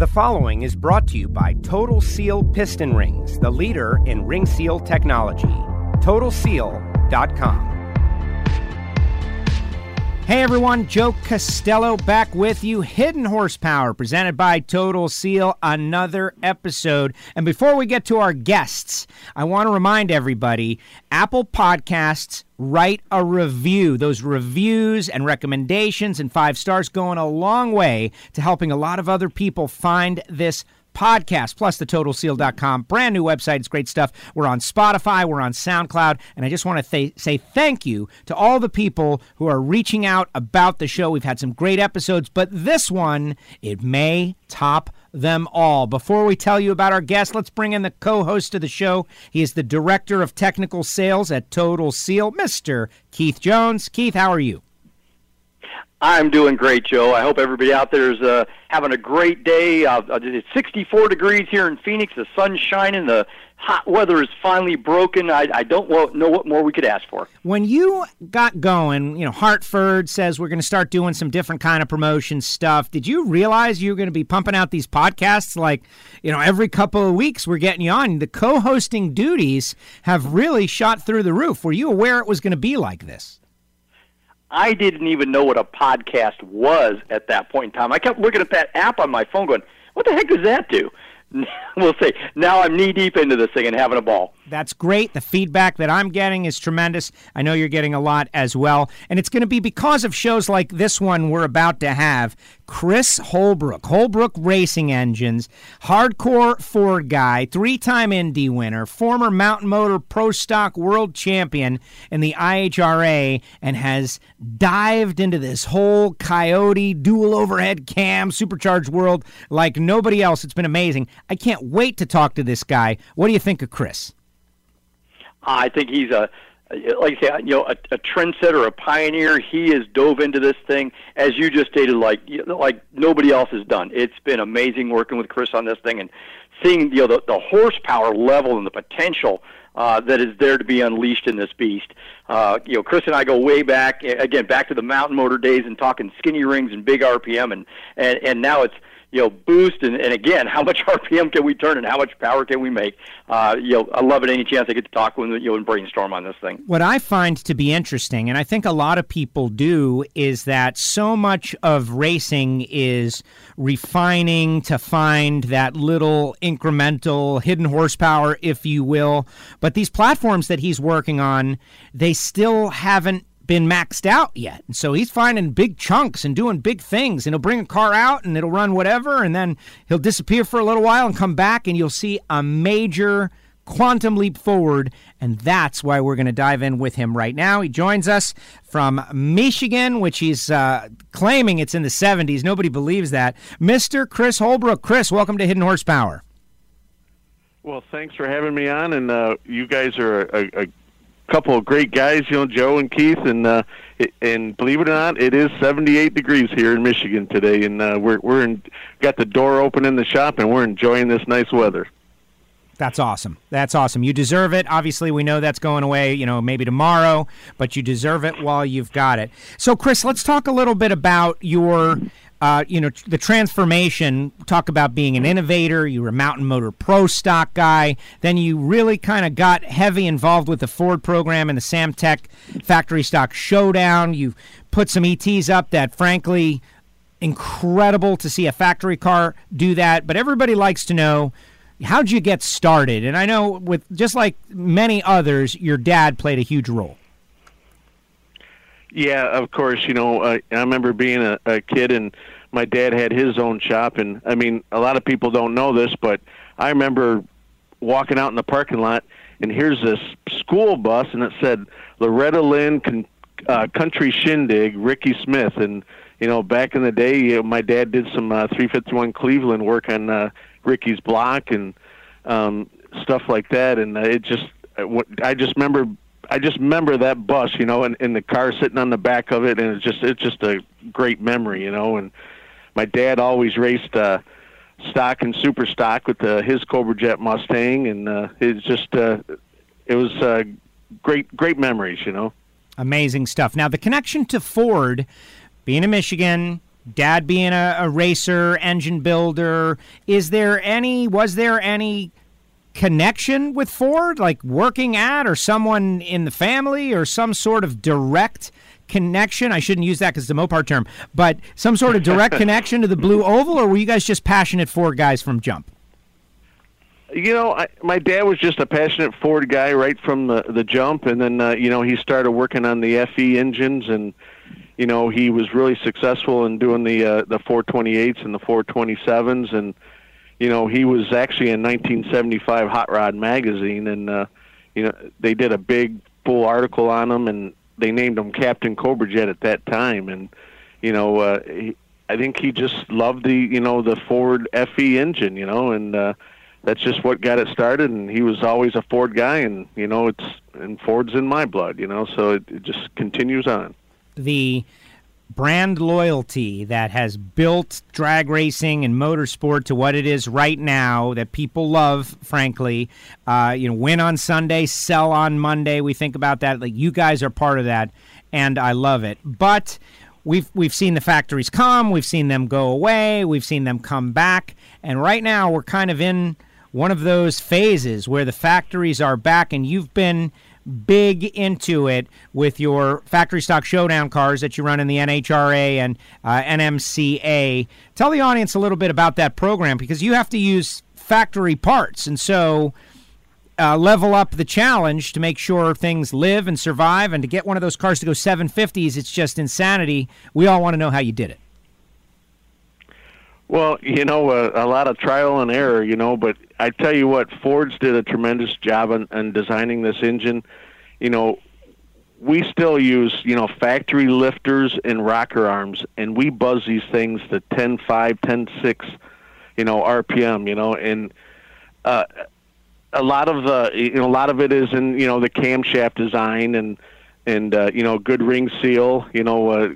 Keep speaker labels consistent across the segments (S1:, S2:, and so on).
S1: The following is brought to you by Total Seal Piston Rings, the leader in ring seal technology. TotalSeal.com. Hey everyone, Joe Costello back with you. Hidden Horsepower presented by Total Seal, another episode. And before we get to our guests, I want to remind everybody Apple Podcasts write a review. Those reviews and recommendations and five stars going a long way to helping a lot of other people find this podcast, plus the totalseal.com brand new website. It's great stuff. We're on Spotify, we're on SoundCloud, and I just want to th- say thank you to all the people who are reaching out about the show. We've had some great episodes, but this one, it may top them all. Before we tell you about our guest, let's bring in the co host of the show. He is the Director of Technical Sales at Total Seal, Mr. Keith Jones. Keith, how are you?
S2: I'm doing great, Joe. I hope everybody out there is uh, having a great day. Uh, it's 64 degrees here in Phoenix. The sun's shining. The hot weather is finally broken. I, I don't know what more we could ask for.
S1: When you got going, you know, Hartford says we're going to start doing some different kind of promotion stuff. Did you realize you were going to be pumping out these podcasts like, you know, every couple of weeks we're getting you on? The co-hosting duties have really shot through the roof. Were you aware it was going to be like this?
S2: I didn't even know what a podcast was at that point in time. I kept looking at that app on my phone going, what the heck does that do? we'll see. Now I'm knee deep into this thing and having a ball.
S1: That's great. The feedback that I'm getting is tremendous. I know you're getting a lot as well. And it's going to be because of shows like this one we're about to have. Chris Holbrook, Holbrook Racing Engines, hardcore Ford guy, three time Indy winner, former Mountain Motor Pro Stock World Champion in the IHRA, and has dived into this whole coyote dual overhead cam supercharged world like nobody else. It's been amazing. I can't wait to talk to this guy. What do you think of Chris?
S2: I think he's a like I say, you know, a, a trendsetter, a pioneer. He has dove into this thing, as you just stated, like like nobody else has done. It's been amazing working with Chris on this thing and seeing you know the, the horsepower level and the potential uh, that is there to be unleashed in this beast. Uh, you know, Chris and I go way back again, back to the mountain motor days and talking skinny rings and big RPM, and and and now it's you know, boost and, and again, how much RPM can we turn and how much power can we make? Uh, you know, I love it any chance I get to talk with you know, and brainstorm on this thing.
S1: What I find to be interesting, and I think a lot of people do, is that so much of racing is refining to find that little incremental hidden horsepower, if you will. But these platforms that he's working on, they still haven't been maxed out yet. And so he's finding big chunks and doing big things. And he'll bring a car out and it'll run whatever. And then he'll disappear for a little while and come back. And you'll see a major quantum leap forward. And that's why we're going to dive in with him right now. He joins us from Michigan, which he's uh, claiming it's in the 70s. Nobody believes that. Mr. Chris Holbrook. Chris, welcome to Hidden Horsepower.
S3: Well, thanks for having me on, and uh, you guys are a, a, couple of great guys, you know, Joe and Keith, and uh, and believe it or not, it is 78 degrees here in Michigan today, and uh, we're we're in, got the door open in the shop, and we're enjoying this nice weather.
S1: That's awesome. That's awesome. You deserve it. Obviously, we know that's going away, you know, maybe tomorrow, but you deserve it while you've got it. So, Chris, let's talk a little bit about your uh, you know, the transformation, talk about being an innovator. You were a Mountain Motor Pro stock guy. Then you really kind of got heavy involved with the Ford program and the Samtec Factory Stock Showdown. You put some ETs up that, frankly, incredible to see a factory car do that. But everybody likes to know how'd you get started? And I know, with just like many others, your dad played a huge role.
S3: Yeah, of course. You know, uh, I remember being a, a kid and my dad had his own shop, and I mean, a lot of people don't know this, but I remember walking out in the parking lot, and here's this school bus, and it said Loretta Lynn Con- uh, Country Shindig, Ricky Smith, and you know, back in the day, you know, my dad did some uh, 351 Cleveland work on uh, Ricky's block and um, stuff like that, and it just, I just remember I just remember that bus, you know, and, and the car sitting on the back of it, and it's just it's just a great memory, you know. And my dad always raced uh, stock and super stock with uh, his Cobra Jet Mustang, and uh, it's just uh, it was uh, great great memories, you know.
S1: Amazing stuff. Now the connection to Ford, being in Michigan, dad being a, a racer, engine builder, is there any, was there any connection with Ford, like working at or someone in the family or some sort of direct connection? I shouldn't use that because it's a Mopar term, but some sort of direct connection to the Blue Oval, or were you guys just passionate Ford guys from jump?
S3: You know, I, my dad was just a passionate Ford guy right from the the jump, and then uh, you know he started working on the FE engines, and you know he was really successful in doing the uh, the 428s and the 427s, and you know he was actually in 1975 Hot Rod magazine, and uh, you know they did a big full article on him, and they named him Captain Cobra Jet at that time, and you know uh, he, I think he just loved the you know the Ford FE engine, you know, and uh, that's just what got it started. And he was always a Ford guy, and you know it's and Ford's in my blood, you know, so it, it just continues on.
S1: The brand loyalty that has built drag racing and motorsport to what it is right now that people love frankly. Uh, you know win on sunday sell on monday. We think about that. Like you guys are part of that and i love it. But we've we've seen the factories come. We've seen them go away. We've seen them come back. And right now we're kind of in one of those phases where the factories are back and you've been big into it with your factory stock showdown cars that you run in the NHRA and uh, NMCA. Tell the audience a little bit about that program because you have to use factory parts, and so. Uh, level up the challenge to make sure things live and survive, and to get one of those cars to go 750s, it's just insanity. We all want to know how you did it.
S3: Well, you know, uh, a lot of trial and error, you know, but I tell you what, Ford's did a tremendous job on, on designing this engine. You know, we still use, you know, factory lifters and rocker arms, and we buzz these things to 10.5, 10.6, you know, RPM, you know, and uh, a lot of the, you know, a lot of it is in, you know, the camshaft design and, and uh, you know, good ring seal, you know, uh,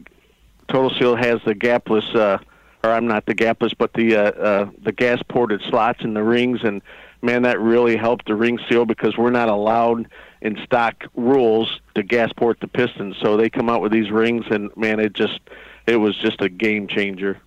S3: Total Seal has the gapless, uh, or I'm not the gapless, but the uh, uh, the gas ported slots in the rings, and man, that really helped the ring seal because we're not allowed in stock rules to gas port the pistons. So they come out with these rings, and man, it just it was just a game changer.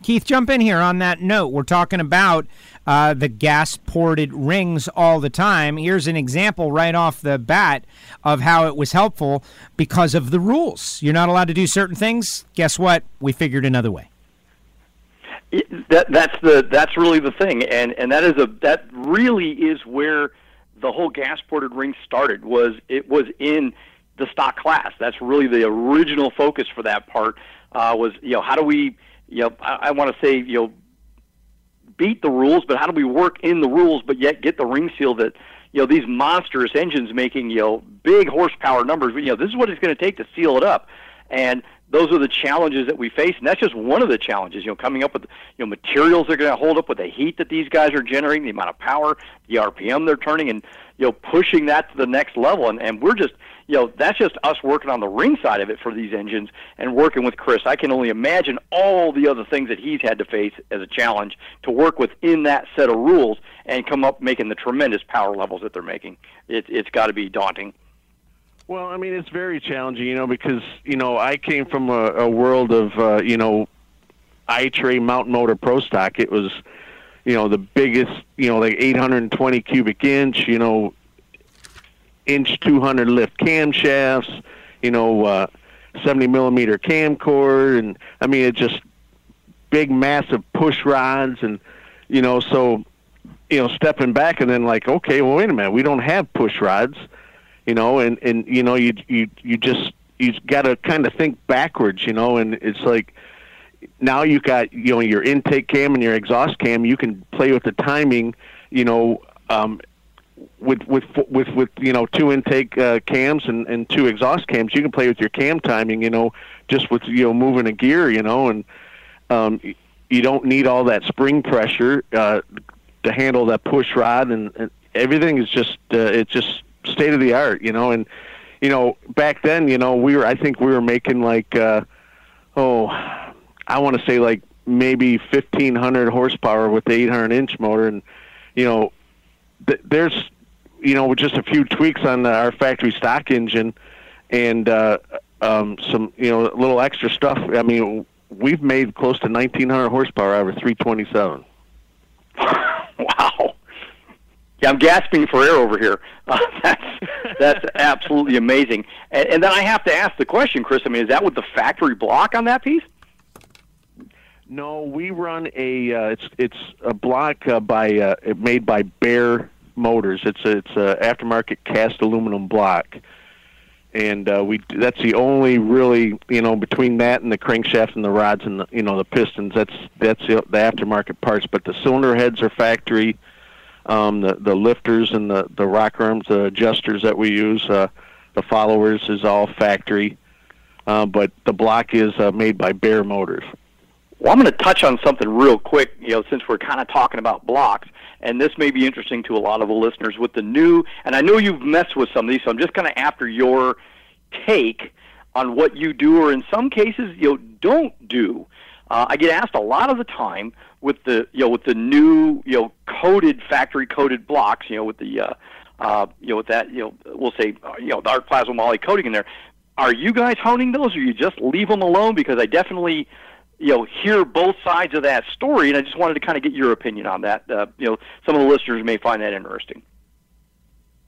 S1: Keith, jump in here on that note. We're talking about uh, the gas ported rings all the time. Here's an example right off the bat of how it was helpful because of the rules. You're not allowed to do certain things. Guess what? We figured another way
S2: that that's the that's really the thing, and and that is a that really is where the whole gas ported ring started. Was it was in the stock class? That's really the original focus for that part. Uh, was you know how do we you know I, I want to say you know beat the rules, but how do we work in the rules, but yet get the ring seal that you know these monstrous engines making you know big horsepower numbers. You know this is what it's going to take to seal it up, and those are the challenges that we face, and that's just one of the challenges. You know, coming up with you know materials that are going to hold up with the heat that these guys are generating, the amount of power, the RPM they're turning, and you know pushing that to the next level. And and we're just you know that's just us working on the ring side of it for these engines and working with Chris. I can only imagine all the other things that he's had to face as a challenge to work within that set of rules and come up making the tremendous power levels that they're making. It, it's got to be daunting.
S3: Well, I mean, it's very challenging, you know, because you know I came from a, a world of uh, you know, IHRA Mountain Motor Pro Stock. It was, you know, the biggest, you know, like 820 cubic inch, you know, inch 200 lift camshafts, you know, uh, 70 millimeter cam core, and I mean, it just big, massive push rods, and you know, so you know, stepping back and then like, okay, well, wait a minute, we don't have push rods you know, and and you know you you you just you got to kind of think backwards, you know, and it's like now you got you know your intake cam and your exhaust cam, you can play with the timing, you know, um, with with with with you know two intake uh, cams and and two exhaust cams, you can play with your cam timing, you know, just with you know moving a gear, you know, and um, you don't need all that spring pressure uh, to handle that push rod, and, and everything is just uh, it's just state of the art, you know. And you know, back then, you know, we were I think we were making like uh, oh, I want to say like maybe fifteen hundred horsepower with the eight hundred inch motor, and you know, th- there's you know with just a few tweaks on the, our factory stock engine, and uh, um, some you know a little extra stuff. I mean, we've made close to 1900 horsepower out of a 327.
S2: wow. Yeah, I'm gasping for air over here. Uh, that's that's absolutely amazing. And, and then I have to ask the question, Chris. I mean, is that with the factory block on that piece?
S3: No, we run a uh, it's it's a block uh, by uh, made by Bear Motors. It's a, it's a aftermarket cast aluminum block, and uh, we that's the only really you know between that and the crankshaft and the rods and the you know the pistons. That's that's the, the aftermarket parts. But the cylinder heads are factory. Um, the the lifters and the the rock arms, the adjusters that we use, uh, the followers is all factory. Uh, but the block is uh, made by Bear Motors.
S2: Well, I'm going to touch on something real quick, you know, since we're kind of talking about blocks, and this may be interesting to a lot of the listeners with the new, and I know you've messed with some of these, so I'm just kind of after your take on what you do, or in some cases, you know, don't do. Uh, I get asked a lot of the time with the, you know, with the new, you know, coated factory coated blocks, you know, with the, uh, uh, you know, with that, you know, we'll say, uh, you know, arc plasma moly coating in there. Are you guys honing those, or you just leave them alone? Because I definitely you know hear both sides of that story, and I just wanted to kind of get your opinion on that. Uh, you know, some of the listeners may find that interesting.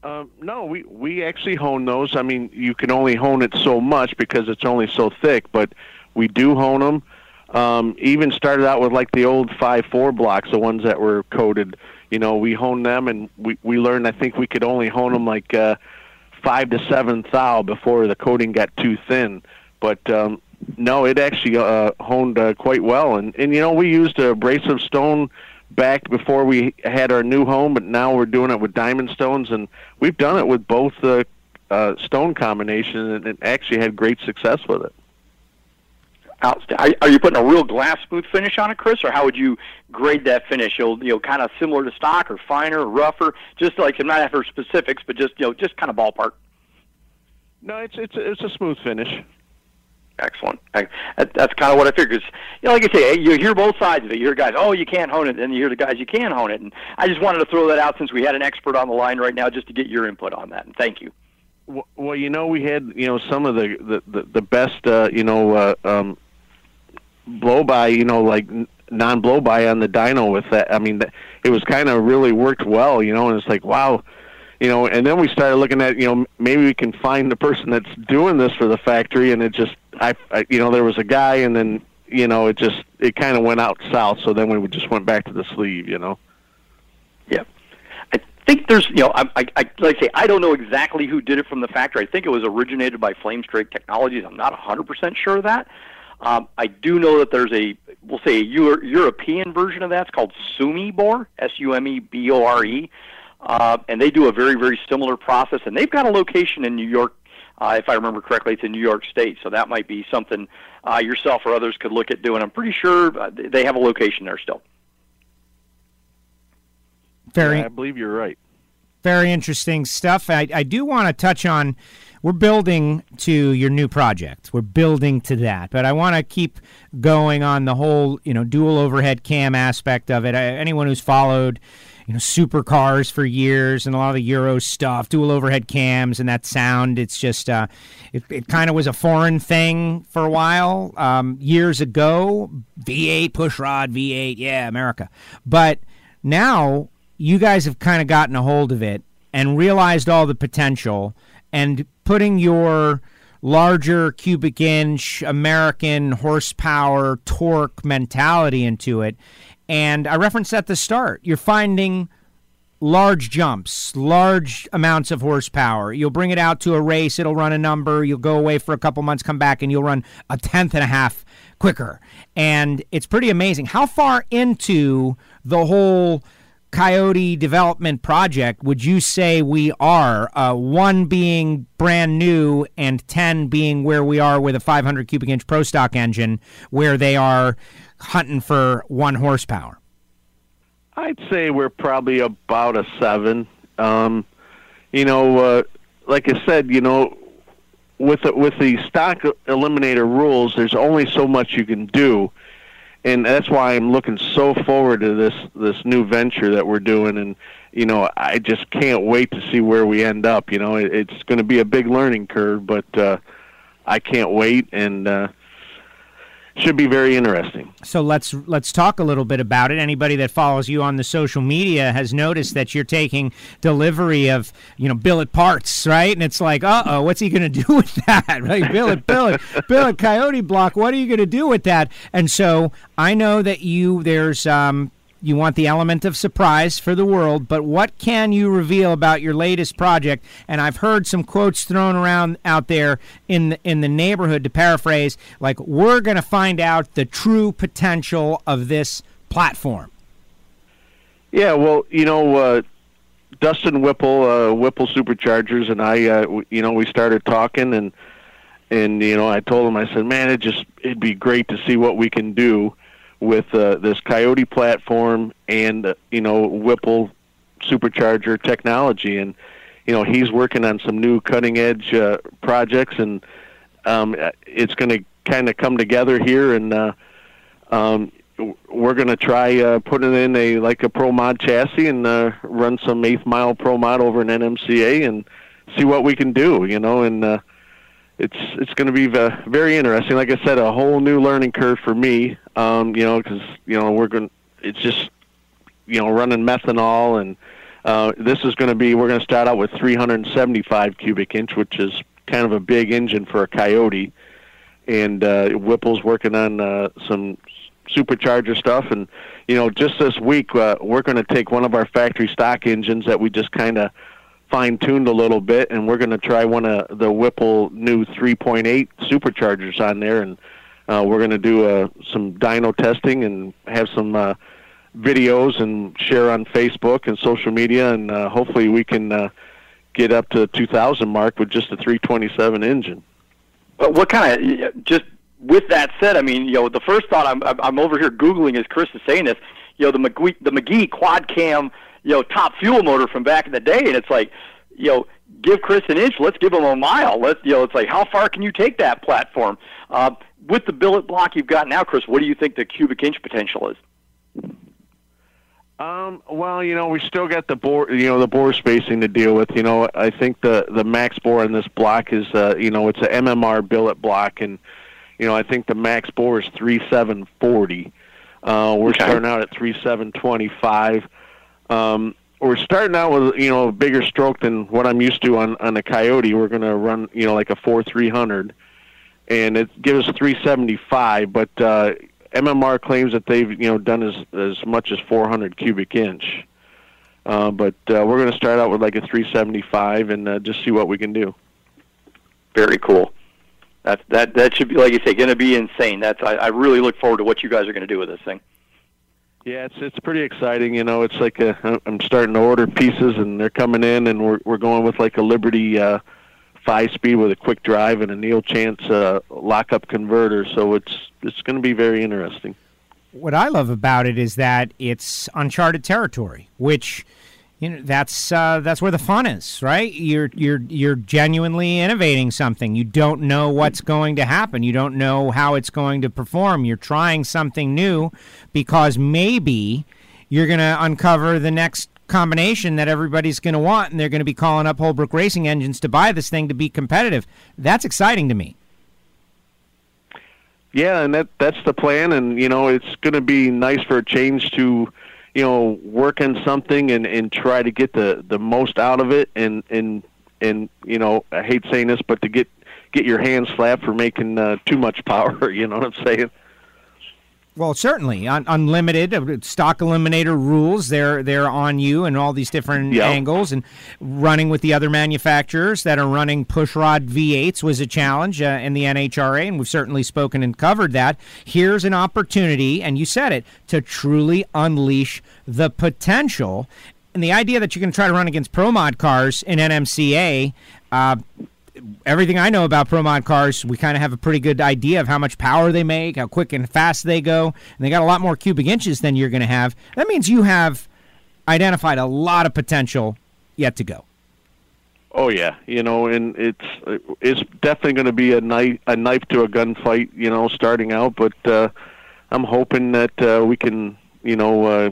S3: Um, no, we we actually hone those. I mean, you can only hone it so much because it's only so thick, but we do hone them. Um, even started out with like the old five four blocks, the ones that were coated. You know, we honed them, and we we learned. I think we could only hone them like uh, five to seven thou before the coating got too thin. But um, no, it actually uh, honed uh, quite well, and and you know we used abrasive stone back before we had our new home, but now we're doing it with diamond stones, and we've done it with both the uh, stone combination, and, and actually had great success with it.
S2: Outstanding. Are you putting a real glass smooth finish on it, Chris, or how would you grade that finish? You'll, you know, kind of similar to stock, or finer, or rougher? Just like I'm not after specifics, but just you know, just kind of ballpark.
S3: No, it's it's it's a smooth finish.
S2: Excellent. That's kind of what I figured. You know, like I say, you hear both sides of it. You hear guys, oh, you can't hone it, and you hear the guys, you can hone it. And I just wanted to throw that out since we had an expert on the line right now, just to get your input on that. And thank you.
S3: Well, you know, we had you know some of the the the, the best uh, you know uh, um, blow by, you know, like non blow by on the dyno with that. I mean, it was kind of really worked well, you know, and it's like wow you know, and then we started looking at, you know, maybe we can find the person that's doing this for the factory, and it just, I, I you know, there was a guy, and then, you know, it just, it kind of went out south. So then we just went back to the sleeve, you know.
S2: Yeah, I think there's, you know, I, I, I like I say, I don't know exactly who did it from the factory. I think it was originated by Flame Strike Technologies. I'm not a 100% sure of that. Um, I do know that there's a, we'll say, a Euro- European version of that. It's called Sumebore, S-U-M-E-B-O-R-E. Uh, and they do a very, very similar process. And they've got a location in New York, uh, if I remember correctly, it's in New York State. So that might be something uh, yourself or others could look at doing. I'm pretty sure uh, they have a location there still.
S1: Very,
S3: yeah, I believe you're right.
S1: Very interesting stuff. I, I do want to touch on. We're building to your new project. We're building to that, but I want to keep going on the whole, you know, dual overhead cam aspect of it. anyone who's followed you know supercars for years and a lot of the Euro stuff, dual overhead cams and that sound. It's just uh, it, it kind of was a foreign thing for a while um, years ago. V8 pushrod, V8, yeah, America. But now you guys have kind of gotten a hold of it and realized all the potential and putting your larger cubic inch American horsepower torque mentality into it and I referenced at the start, you're finding large jumps, large amounts of horsepower. You'll bring it out to a race, it'll run a number, you'll go away for a couple months, come back, and you'll run a tenth and a half quicker. And it's pretty amazing. How far into the whole Coyote development project would you say we are? Uh, one being brand new, and 10 being where we are with a 500 cubic inch Pro Stock engine, where they are hunting for one horsepower?
S3: I'd say we're probably about a seven. Um, you know, uh, like I said, you know, with the, with the stock eliminator rules, there's only so much you can do, and that's why I'm looking so forward to this this new venture that we're doing. And you know, I just can't wait to see where we end up. You know, it, it's going to be a big learning curve, but uh, I can't wait. And uh, should be very interesting.
S1: So let's let's talk a little bit about it. Anybody that follows you on the social media has noticed that you're taking delivery of you know billet parts, right? And it's like, uh oh, what's he going to do with that? Right, billet, billet, billet, coyote block. What are you going to do with that? And so I know that you there's um, you want the element of surprise for the world, but what can you reveal about your latest project? And I've heard some quotes thrown around out there in the, in the neighborhood to paraphrase, like we're going to find out the true potential of this platform.
S3: Yeah, well, you know, uh, Dustin Whipple, uh, Whipple Superchargers, and I, uh, w- you know, we started talking, and and you know, I told him, I said, man, it just it'd be great to see what we can do with uh, this Coyote platform and uh, you know Whipple supercharger technology, and you know he's working on some new cutting edge uh, projects, and um, it's going to kind of come together here, and uh, um, we're going to try uh, putting in a like a Pro Mod chassis and uh, run some eighth mile Pro Mod over an NMCA and see what we can do, you know, and. Uh, it's it's going to be very interesting. Like I said, a whole new learning curve for me. Um, you know, because you know we're going. It's just you know running methanol, and uh, this is going to be. We're going to start out with 375 cubic inch, which is kind of a big engine for a Coyote. And uh, Whipple's working on uh, some supercharger stuff, and you know, just this week uh, we're going to take one of our factory stock engines that we just kind of fine tuned a little bit, and we're going to try one of the Whipple new 3.8 superchargers on there, and uh, we're going to do uh, some dyno testing and have some uh, videos and share on Facebook and social media, and uh, hopefully we can uh, get up to 2,000 mark with just a 327 engine.
S2: But what kind of just with that said, I mean, you know, the first thought I'm I'm over here googling as Chris is saying this, you know, the McGee the McGee quad cam you know top fuel motor from back in the day, and it's like you know give Chris an inch, let's give him a mile. Let's you know it's like how far can you take that platform? Uh, with the billet block you've got now, Chris, what do you think the cubic inch potential is?
S3: Um, well, you know, we still got the bore, you know, the bore spacing to deal with. You know, I think the the max bore in this block is, uh, you know, it's a MMR billet block, and you know, I think the max bore is three seven forty. Uh, we're okay. starting out at three seven twenty five. Um, we're starting out with you know a bigger stroke than what I'm used to on on a Coyote. We're going to run you know like a four three hundred, and it gives us three seventy five. But uh, MMR claims that they've you know done as as much as four hundred cubic inch. Uh, but uh, we're going to start out with like a 375 and uh, just see what we can do.
S2: Very cool. That that that should be like you say, going to be insane. That's I, I really look forward to what you guys are going to do with this thing.
S3: Yeah, it's it's pretty exciting. You know, it's like a, I'm starting to order pieces, and they're coming in, and we're we're going with like a Liberty uh, five speed with a quick drive and a Neal Chance uh, lockup converter. So it's it's going to be very interesting.
S1: What I love about it is that it's uncharted territory, which you know that's uh, that's where the fun is, right? You're you're you're genuinely innovating something. You don't know what's going to happen. You don't know how it's going to perform. You're trying something new because maybe you're going to uncover the next combination that everybody's going to want, and they're going to be calling up Holbrook Racing Engines to buy this thing to be competitive. That's exciting to me.
S3: Yeah, and that that's the plan, and you know it's going to be nice for a change to you know, work on something and, and try to get the, the most out of it and, and, and, you know, I hate saying this, but to get, get your hands slapped for making uh, too much power, you know what I'm saying?
S1: Well, certainly, Un- unlimited uh, stock eliminator rules. They're they're on you and all these different yep. angles. And running with the other manufacturers that are running pushrod V8s was a challenge uh, in the NHRA, and we've certainly spoken and covered that. Here's an opportunity, and you said it, to truly unleash the potential. And the idea that you can try to run against pro mod cars in NMCA. Uh, everything I know about Pro Mod cars, we kind of have a pretty good idea of how much power they make, how quick and fast they go, and they got a lot more cubic inches than you're going to have. That means you have identified a lot of potential yet to go.
S3: Oh yeah, you know, and it's it's definitely going to be a knife a knife to a gunfight, you know, starting out. But uh, I'm hoping that uh, we can, you know, uh,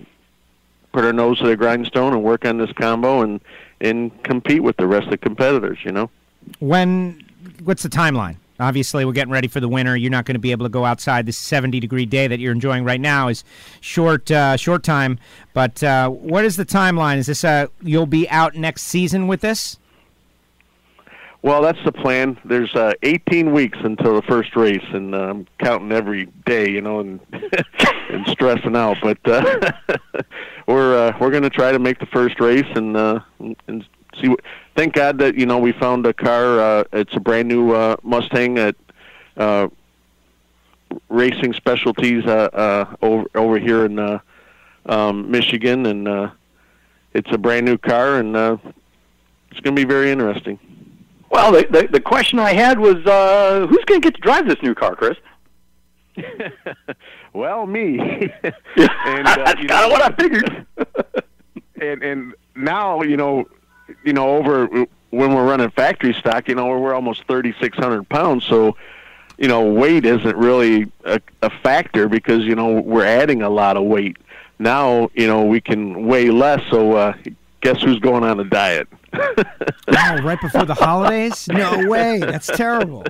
S3: put our nose to the grindstone and work on this combo and and compete with the rest of the competitors. You know.
S1: When? What's the timeline? Obviously, we're getting ready for the winter. You're not going to be able to go outside. This 70 degree day that you're enjoying right now is short, uh, short time. But uh, what is the timeline? Is this uh, you'll be out next season with this?
S3: Well, that's the plan. There's uh, 18 weeks until the first race, and uh, I'm counting every day, you know, and and stressing out. But uh, we're uh, we're going to try to make the first race and uh, and see. Thank God that you know we found a car. Uh, it's a brand new uh, Mustang at uh, Racing Specialties uh, uh, over over here in uh, um, Michigan, and uh, it's a brand new car, and uh, it's going to be very interesting.
S2: Well, the, the the question I had was, uh, who's going to get to drive this new car, Chris?
S3: well, me.
S2: and, uh, That's kind of what I figured.
S3: and and now you know, you know, over when we're running factory stock, you know, we're almost thirty six hundred pounds. So, you know, weight isn't really a, a factor because you know we're adding a lot of weight. Now, you know, we can weigh less. So, uh, guess who's going on a diet?
S1: wow, right before the holidays? No way. That's terrible.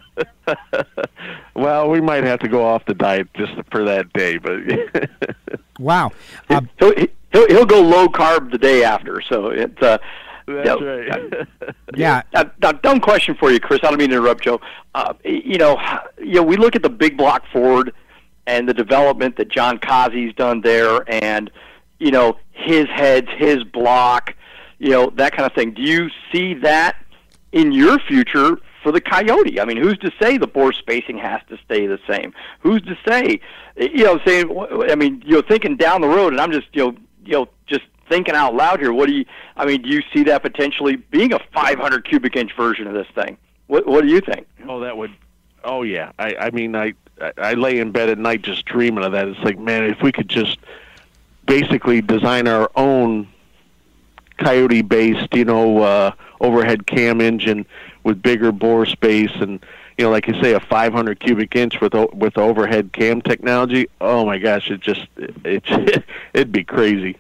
S3: well, we might have to go off the diet just for that day, but
S1: wow.
S2: Uh, so he'll, he'll go low carb the day after. So it's uh,
S3: that's right.
S1: yeah.
S2: Uh, dumb question for you, Chris. I don't mean to interrupt, Joe. Uh, you know, you know, we look at the big block Ford and the development that Jon Kaase's done there, and you know his heads, his block you know, that kind of thing. Do you see that in your future for the Coyote? I mean, who's to say the bore spacing has to stay the same? Who's to say, you know, saying, I mean, you know, thinking down the road, and I'm just, you know, you know, just thinking out loud here. What do you? I mean, do you see that potentially being a 500 cubic inch version of this thing? What What do you think?
S3: Oh, that would. Oh yeah. I I mean, I I lay in bed at night just dreaming of that. It's like, man, if we could just basically design our own Coyote based, you know, uh, overhead cam engine with bigger bore space and you know, like you say, a 500 cubic inch with with overhead cam technology. Oh my gosh, it just it, it it'd be crazy.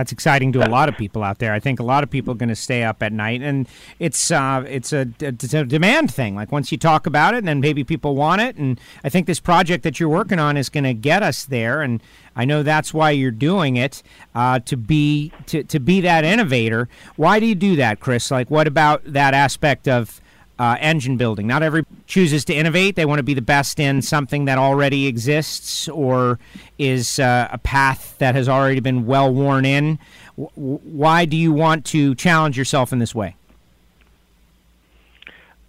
S1: That's exciting to a lot of people out there. I think a lot of people are going to stay up at night, and it's uh, it's a, it's a demand thing. Like once you talk about it, and then maybe people want it, and I think this project that you're working on is going to get us there. And I know that's why you're doing it uh, to be to, to be that innovator. Why do you do that, Chris? Like, what about that aspect of uh, engine building. Not every chooses to innovate. They want to be the best in something that already exists or is uh, a path that has already been well worn in. W- why do you want to challenge yourself in this way?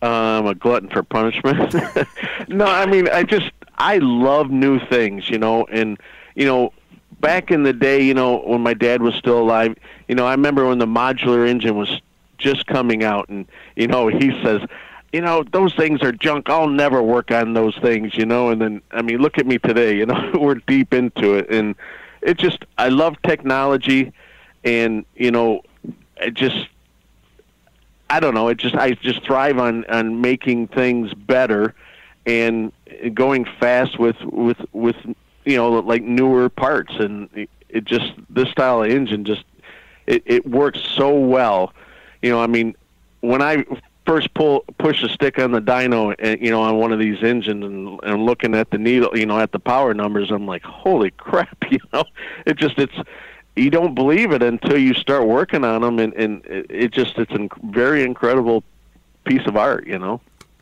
S3: I'm a glutton for punishment. no, I mean, I just I love new things, you know, and you know, back in the day, you know, when my dad was still alive, you know, I remember when the modular engine was just coming out, and you know he says, you know those things are junk. I'll never work on those things, you know. And then I mean, look at me today. You know, we're deep into it, and it just I love technology, and you know, it just I don't know. It just I just thrive on on making things better and going fast with with with you know like newer parts and it just this style of engine just it, it works so well you know, I mean, when I first pull push a stick on the dyno and you know on one of these engines and, and looking at the needle you know at the power numbers i'm like holy crap you know? It just it's you don't believe it until you start working on them and and it just it's a very incredible piece of art you know?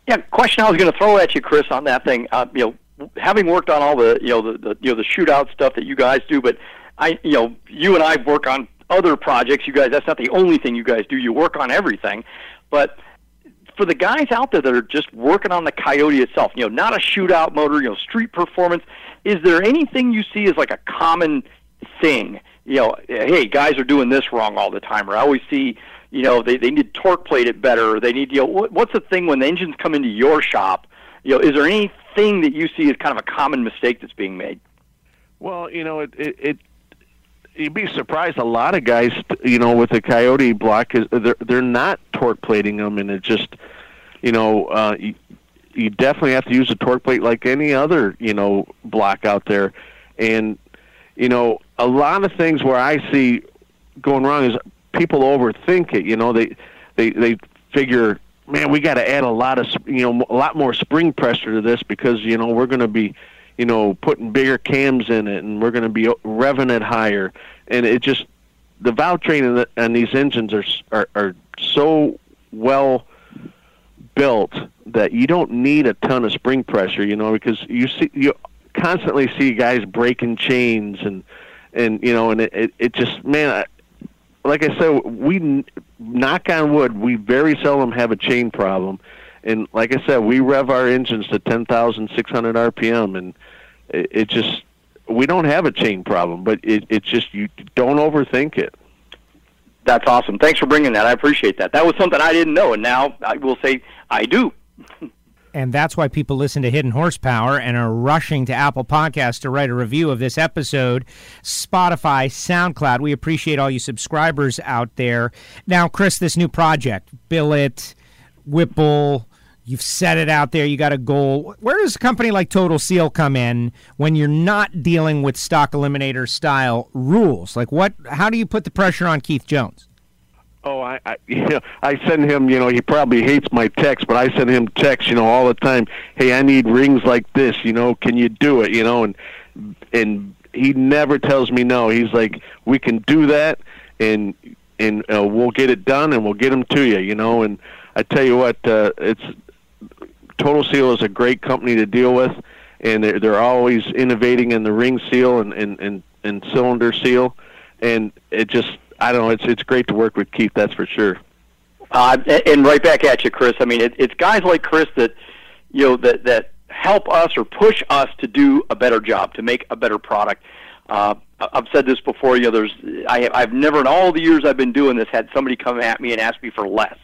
S2: Yeah question i was going to throw at you chris on that thing uh, you know having worked on all the you know the, the you know the shootout stuff that you guys do but i you know you and i work on other projects. You guys, that's not the only thing you guys do. You work on everything, but for the guys out there that are just working on the Coyote itself, you know, not a shootout motor, you know, street performance. Is there anything you see as like a common thing? You know, hey, guys are doing this wrong all the time, or I always see, you know, they they need torque plate it better, or they need, you know, what, what's the thing when the engines come into your shop? You know, is there anything that you see as kind of a common mistake that's being made?
S3: Well, you know, it it, it you'd be surprised. A lot of guys, you know, with the Coyote block, is they're they're not torque plating them, and it just, you know, uh, you, you definitely have to use a torque plate like any other, you know, block out there, and you know, a lot of things where I see going wrong is people overthink it. You know, they they they figure man, we got to add a lot of you know a lot more spring pressure to this because you know we're going to be you know putting bigger cams in it and we're going to be revving it higher. And it just the valve train and these engines are, are are so well built that you don't need a ton of spring pressure, you know, because you see you constantly see guys breaking chains and and you know and it it, it just man I, like I said we knock on wood we very seldom have a chain problem and like I said we rev our engines to 10,600 rpm and it, it just we don't have a chain problem but it it's just you don't overthink it
S2: that's awesome. Thanks for bringing that. I appreciate that. That was something I didn't know, and now I will say I do.
S1: and that's why people listen to Hidden Horsepower and are rushing to Apple Podcasts to write a review of this episode, Spotify, SoundCloud. We appreciate all you subscribers out there. Now, Chris, this new project, Billet, Whipple, You've set it out there. You got a goal. Where does a company like Total Seal come in when you're not dealing with stock eliminator style rules? Like what? How do you put the pressure on Keith Jones?
S3: Oh, I, I, you know, I send him. You know, he probably hates my text, but I send him texts. You know, all the time. Hey, I need rings like this. You know, can you do it? You know, and and he never tells me no. He's like, we can do that, and and uh, we'll get it done, and we'll get them to you. You know, and I tell you what, uh, it's Total Seal is a great company to deal with, and they're, they're always innovating in the ring seal and, and, and, and cylinder seal, and it just I don't know it's it's great to work with Keith. That's for sure.
S2: Uh, and right back at you, Chris. I mean, it, it's guys like Chris that you know that that help us or push us to do a better job, to make a better product. Uh, I've said this before. You know, there's I have, I've never in all the years I've been doing this had somebody come at me and ask me for less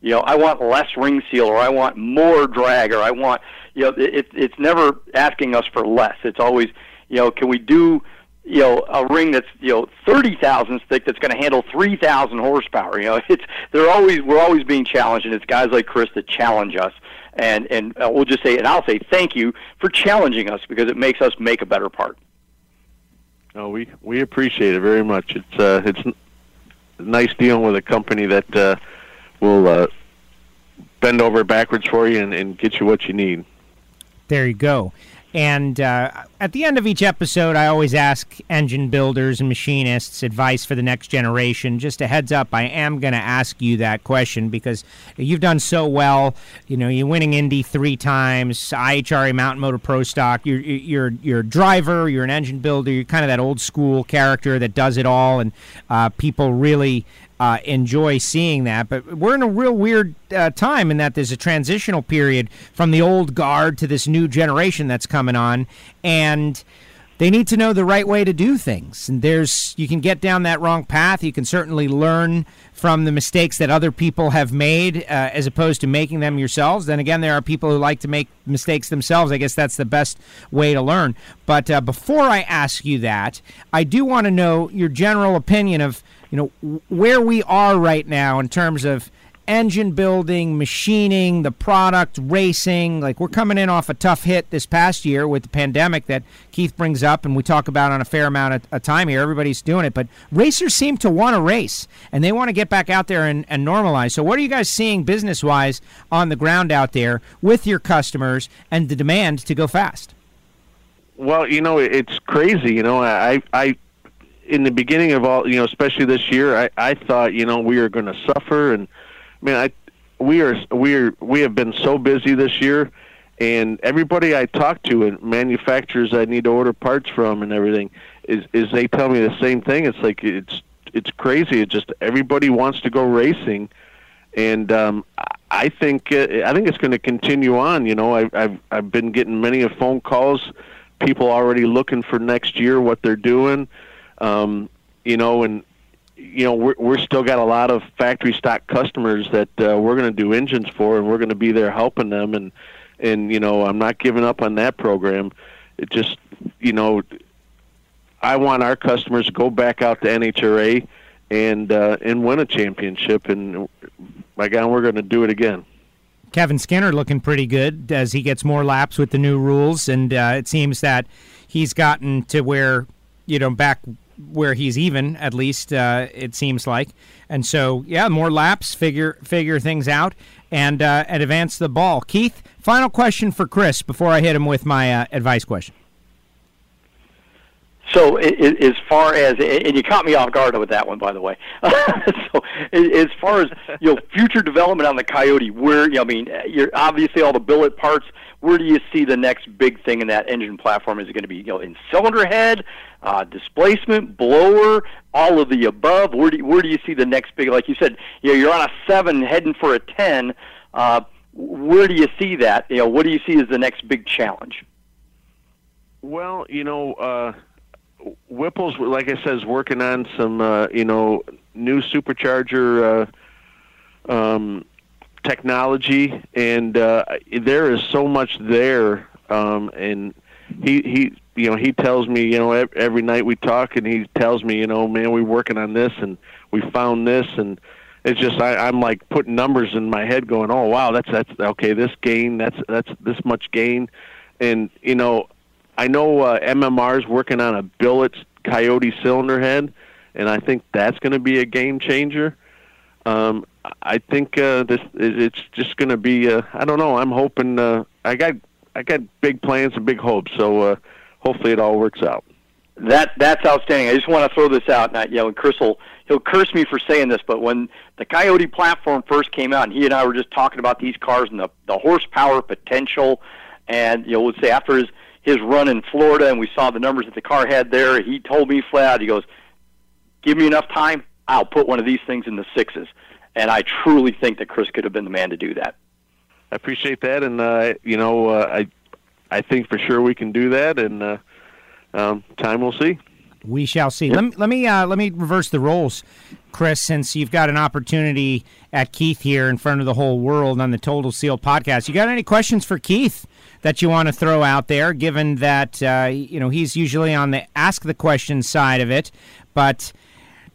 S2: you know, I want less ring seal or I want more drag or I want, you know, it, it's never asking us for less. It's always, you know, can we do, you know, a ring that's, you know, 30,000 thick that's going to handle 3,000 horsepower. You know, it's, they're always, we're always being challenged and it's guys like Chris that challenge us. And, and uh, we'll just say, and I'll say thank you for challenging us because it makes us make a better part.
S3: No, we, we appreciate it very much. It's, uh, it's nice dealing with a company that, uh, will uh, bend over backwards for you and, and get you what you need.
S1: There you go. And uh, at the end of each episode, I always ask engine builders and machinists advice for the next generation. Just a heads up, I am going to ask you that question because you've done so well. You know, you're winning Indy three times, IHRA Mountain Motor Pro Stock. You're you're you're a driver. You're an engine builder. You're kind of that old school character that does it all, and uh, people really uh, enjoy seeing that. But we're in a real weird uh, time in that there's a transitional period from the old guard to this new generation that's coming on, and they need to know the right way to do things. And there's you can get down that wrong path. You can certainly learn from the mistakes that other people have made, uh, as opposed to making them yourselves. Then again, there are people who like to make mistakes themselves. I guess that's the best way to learn. But uh, before I ask you that, I do want to know your general opinion of you know where we are right now in terms of engine building, machining, the product, racing. Like we're coming in off a tough hit this past year with the pandemic that Keith brings up, and we talk about on a fair amount of, of time here. Everybody's doing it, but racers seem to want to race and they want to get back out there and, and normalize. So, what are you guys seeing business wise on the ground out there with your customers and the demand to go fast?
S3: Well, you know, it's crazy. You know, I I in the beginning of all, you know, especially this year, I, I thought, you know, we are going to suffer, and I mean, I we are we are we have been so busy this year, and everybody I talk to and manufacturers I need to order parts from and everything is is they tell me the same thing. It's like it's it's crazy. It's just everybody wants to go racing, and um, I think uh, I think it's going to continue on. You know, I, I've I've been getting many of phone calls, people already looking for next year what they're doing um, you know, and you know we're we're still got a lot of factory stock customers that uh, we're going to do engines for, and we're going to be there helping them. And and you know I'm not giving up on that program. It just you know I want our customers to go back out to NHRA and uh, and win a championship. And my God, we're going to do it again.
S1: Kevin Skinner looking pretty good as he gets more laps with the new rules, and uh, it seems that he's gotten to where you know back where he's even, at least uh, it seems like. And so, yeah, more laps, figure figure things out, and uh, and advance the ball. Keith, final question for Chris before I hit him with my uh, advice question.
S2: So, as far as and you caught me off guard with that one, by the way. so, as far as you know, future development on the Coyote, where you know, I mean, you're obviously all the billet parts. Where do you see the next big thing in that engine platform? Is it going to be you know in cylinder head, uh, displacement, blower, all of the above? Where do you, where do you see the next big? Like you said, you know, you're on a seven heading for a ten. Uh, where do you see that? You know, what do you see as the next big challenge?
S3: Well, you know. Uh Whipple's, like I said, is working on some, uh, you know, new supercharger uh, um, technology, and uh, there is so much there. Um, and he, he, you know, he tells me, you know, every night we talk, and he tells me, you know, man, we're working on this, and we found this, and it's just I, I'm like putting numbers in my head, going, oh wow, that's that's okay, this gain, that's that's this much gain, and you know, I know uh, MMR is working on a billet Coyote cylinder head, and I think that's going to be a game changer. Um, I think uh, this it's just going to be. Uh, I don't know. I'm hoping. Uh, I got I got big plans and big hopes. So uh, hopefully it all works out.
S2: That that's outstanding. I just want to throw this out. Know, and Chris will he'll curse me for saying this, but when the Coyote platform first came out, and he and I were just talking about these cars and the the horsepower potential, and you know, let's say after his his run in Florida and we saw the numbers that the car had there, he told me flat out, he goes, give me enough time, I'll put one of these things in the sixes. And I truly think that Chris could have been the man to do that.
S3: I appreciate that, and uh, you know, uh, I I think for sure we can do that, and uh, um, time will see.
S1: We shall see. Let me let me uh, let me reverse the roles, Chris. Since you've got an opportunity at Keith here in front of the whole world on the Total Seal podcast, you got any questions for Keith? that you want to throw out there, given that uh, you know he's usually on the ask the question side of it, but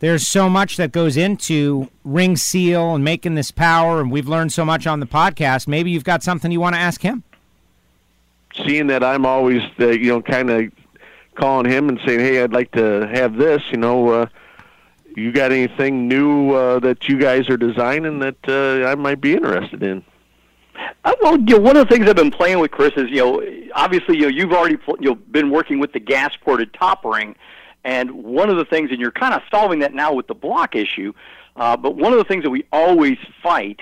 S1: there's so much that goes into ring seal and making this power, and we've learned so much on the podcast. Maybe you've got something you want to ask him.
S3: Seeing that I'm always, uh, you know, kind of calling him and saying, "Hey, I'd like to have this," you know. Uh, you got anything new uh, that you guys are designing that uh, I might be interested in?
S2: Uh, well, you know, one of the things I've been playing with Chris is, you know, obviously, you know, you've already you know been working with the gas ported top ring, and one of the things, and you're kind of solving that now with the block issue. Uh, but one of the things that we always fight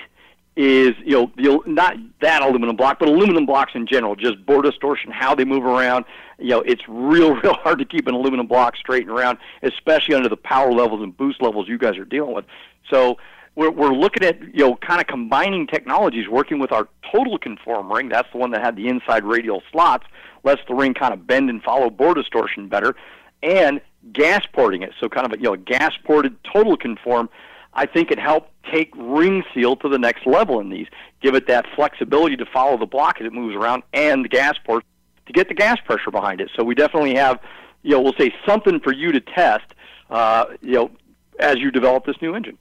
S2: is, you know, not that aluminum block, but aluminum blocks in general, just bore distortion, how they move around. You know, it's real, real hard to keep an aluminum block straight and around, especially under the power levels and boost levels you guys are dealing with. So we're, we're looking at you know kind of combining technologies, working with our total conform ring. That's the one that had the inside radial slots, lets the ring kind of bend and follow bore distortion better, and gas porting it. So kind of a, you know gas ported total conform. I think it helped take ring seal to the next level in these. Give it that flexibility to follow the block as it moves around, and the gas port to get the gas pressure behind it. So we definitely have, you know, we'll say something for you to test, uh, you know, as you develop this new engine.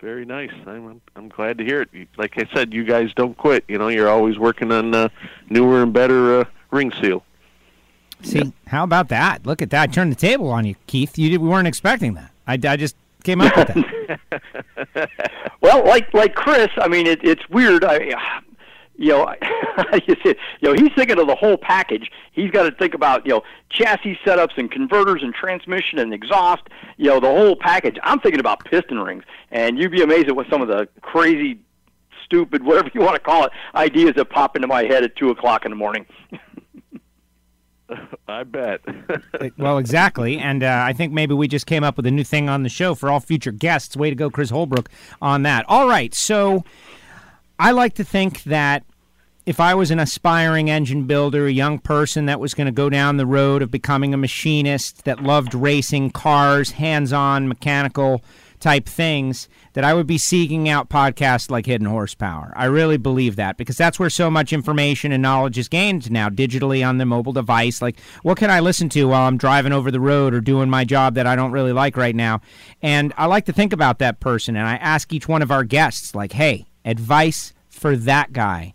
S3: Very nice. I'm I'm glad to hear it. Like I said, you guys don't quit. You know, you're always working on uh, newer and better uh, ring seal.
S1: See, yeah. how about that? Look at that. Turn the table on you, Keith. You did, we weren't expecting that. I, I just came up with
S2: that. well, like like Chris, I mean, it, it's weird. I you know, you know, he's thinking of the whole package. He's got to think about, you know, chassis setups and converters and transmission and exhaust, you know, the whole package. I'm thinking about piston rings, and you'd be amazed at what some of the crazy, stupid, whatever you want to call it, ideas that pop into my head at two o'clock in the morning.
S3: I bet.
S1: well, exactly. And uh, I think maybe we just came up with a new thing on the show for all future guests. Way to go, Chris Holbrook, on that. All right. So I like to think that if I was an aspiring engine builder, a young person that was going to go down the road of becoming a machinist that loved racing cars, hands on mechanical type things, that I would be seeking out podcasts like Hidden Horsepower. I really believe that because that's where so much information and knowledge is gained now digitally on the mobile device. Like, what can I listen to while I'm driving over the road or doing my job that I don't really like right now? And I like to think about that person and I ask each one of our guests, like, hey, advice for that guy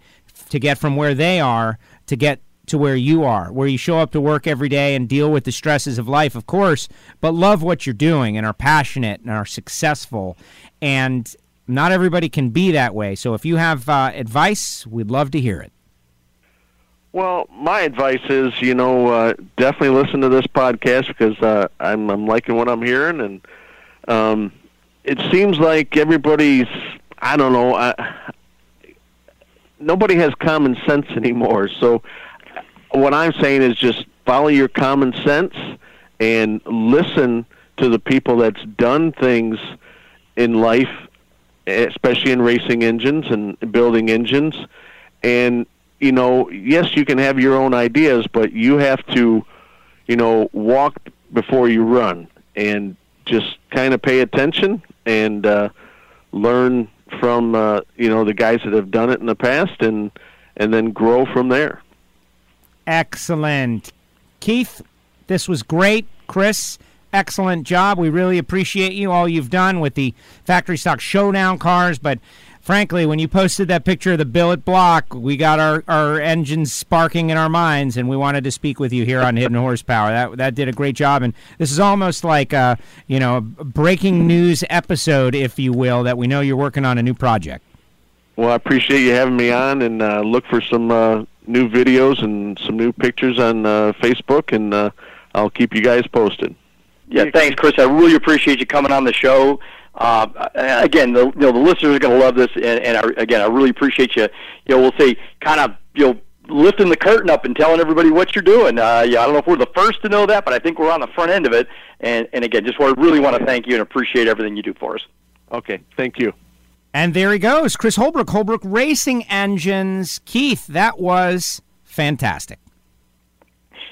S1: to get from where they are to get to where you are, where you show up to work every day and deal with the stresses of life, of course, but love what you're doing and are passionate and are successful. And not everybody can be that way. So if you have uh, advice, we'd love to hear it.
S3: Well, my advice is, you know, uh, definitely listen to this podcast because uh, I'm I'm liking what I'm hearing, and um, it seems like everybody's I don't know, uh, nobody has common sense anymore. So what I'm saying is just follow your common sense and listen to the people that's done things in life, especially in racing engines and building engines. And, you know, yes, you can have your own ideas, but you have to, you know, walk before you run and just kind of pay attention and uh, learn from, uh, you know, the guys that have done it in the past and, and then grow from there.
S1: Excellent. Keith, this was great. Chris, excellent job. We really appreciate you, all you've done with the factory stock showdown cars. But frankly, when you posted that picture of the billet block, we got our, our engines sparking in our minds, and we wanted to speak with you here on Hidden Horsepower. That that did a great job, and this is almost like a you know a breaking news episode, if you will, that we know you're working on a new project.
S3: Well, I appreciate you having me on, and uh, look for some uh, new videos and some new pictures on uh, Facebook, and uh, I'll keep you guys posted.
S2: Yeah, thanks, Chris. I really appreciate you coming on the show. Uh, again, the you know the listeners are going to love this, and, and I, again, I really appreciate you. You know, we'll say kind of you know lifting the curtain up and telling everybody what you're doing. Uh, yeah, I don't know if we're the first to know that, but I think we're on the front end of it. And and again, just want, really want to thank you and appreciate everything you do for us.
S3: Okay, thank you.
S1: And there he goes, Chris Holbrook, Holbrook Racing Engines. Keith, that was fantastic.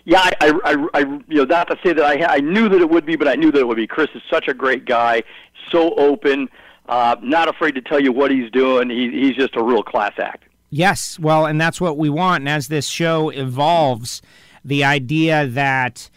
S2: Yeah, I, I, I, you know, not to say that I, I knew that it would be, but I knew that it would be. Chris is such a great guy, so open, uh, not afraid to tell you what he's doing. He, he's just a real class act.
S1: Yes, well, and that's what we want. And as this show evolves, the idea that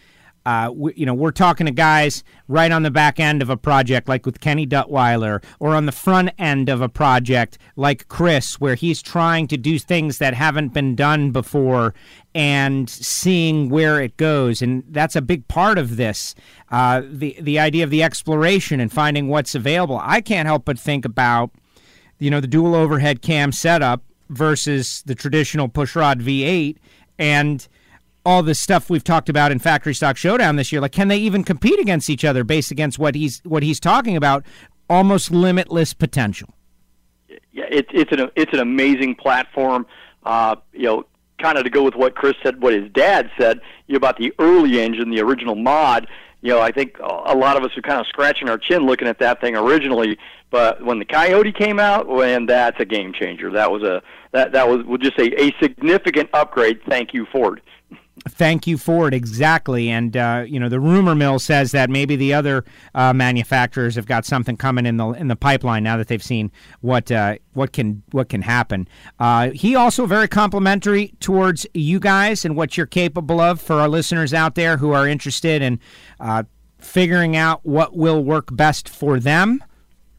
S1: uh, we, you know, we're talking to guys right on the back end of a project, like with Kenny Duttweiler, or on the front end of a project, like Chris, where he's trying to do things that haven't been done before and seeing where it goes. And that's a big part of this uh, the, the idea of the exploration and finding what's available. I can't help but think about, you know, the dual overhead cam setup versus the traditional pushrod V8. And all the stuff we've talked about in Factory Stock Showdown this year. Like, can they even compete against each other based against what he's what he's talking about? Almost limitless potential.
S2: Yeah, it's it's an it's an amazing platform. Uh, you know, kind of to go with what Chris said, what his dad said you know, about the early engine, the original mod. You know, I think a lot of us are kind of scratching our chin looking at that thing originally. But when the Coyote came out, when that's a game changer. That was a that that was we'll just say a significant upgrade. Thank you, Ford.
S1: Thank you, Ford. Exactly, and uh, you know the rumor mill says that maybe the other uh, manufacturers have got something coming in the in the pipeline now that they've seen what uh, what can what can happen. Uh, he also very complimentary towards you guys and what you're capable of for our listeners out there who are interested in uh, figuring out what will work best for them.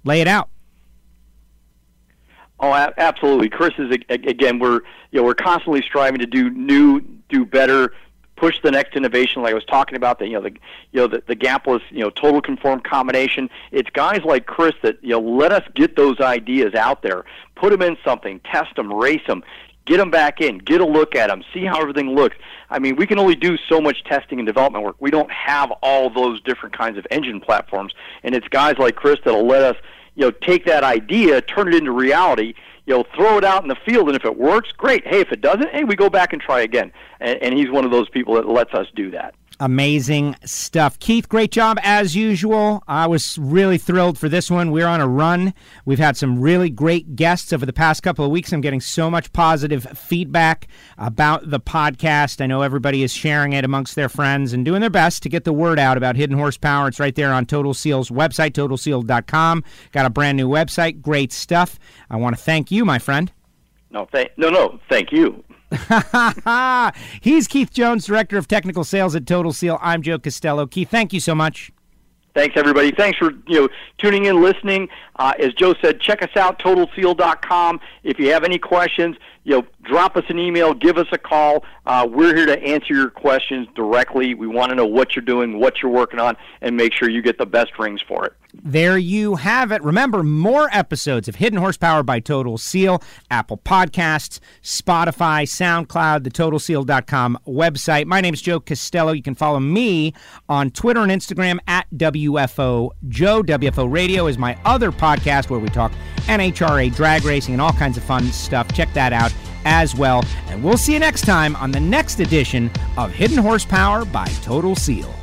S1: Lay it out.
S2: Oh, absolutely. Chris is again. We're you know we're constantly striving to do new, do better, push the next innovation. Like I was talking about, the you know the you know the, the gapless you know total conform combination. It's guys like Chris that you know let us get those ideas out there, put them in something, test them, race them, get them back in, get a look at them, see how everything looks. I mean, we can only do so much testing and development work. We don't have all those different kinds of engine platforms, and it's guys like Chris that'll let us you know, take that idea, turn it into reality, you know, throw it out in the field, and if it works, great. Hey, if it doesn't, hey, we go back and try again. And, and he's one of those people that lets us do that.
S1: Amazing stuff. Keith, great job as usual. I was really thrilled for this one. We're on a run. We've had some really great guests over the past couple of weeks. I'm getting so much positive feedback about the podcast. I know everybody is sharing it amongst their friends and doing their best to get the word out about Hidden Horsepower. It's right there on Total Seal's website, totalseal.com. Got a brand new website. Great stuff. I want to thank you, my friend.
S2: No, thank no, no, thank you.
S1: He's Keith Jones, Director of Technical Sales at Total Seal. I'm Joe Costello. Keith, thank you so much.
S2: Thanks, everybody. Thanks for you know tuning in, listening. Uh, as Joe said, check us out, TotalSeal.com. If you have any questions, you know, drop us an email, give us a call. Uh, we're here to answer your questions directly. We want to know what you're doing, what you're working on, and make sure you get the best rings for it.
S1: There you have it. Remember, more episodes of Hidden Horsepower by Total Seal, Apple Podcasts, Spotify, SoundCloud, the TotalSeal.com website. My name is Joe Costello. You can follow me on Twitter and Instagram at WFO Joe. WFO Radio is my other podcast where we talk NHRA drag racing and all kinds of fun stuff. Check that out as well. And we'll see you next time on the next edition of Hidden Horsepower by Total Seal.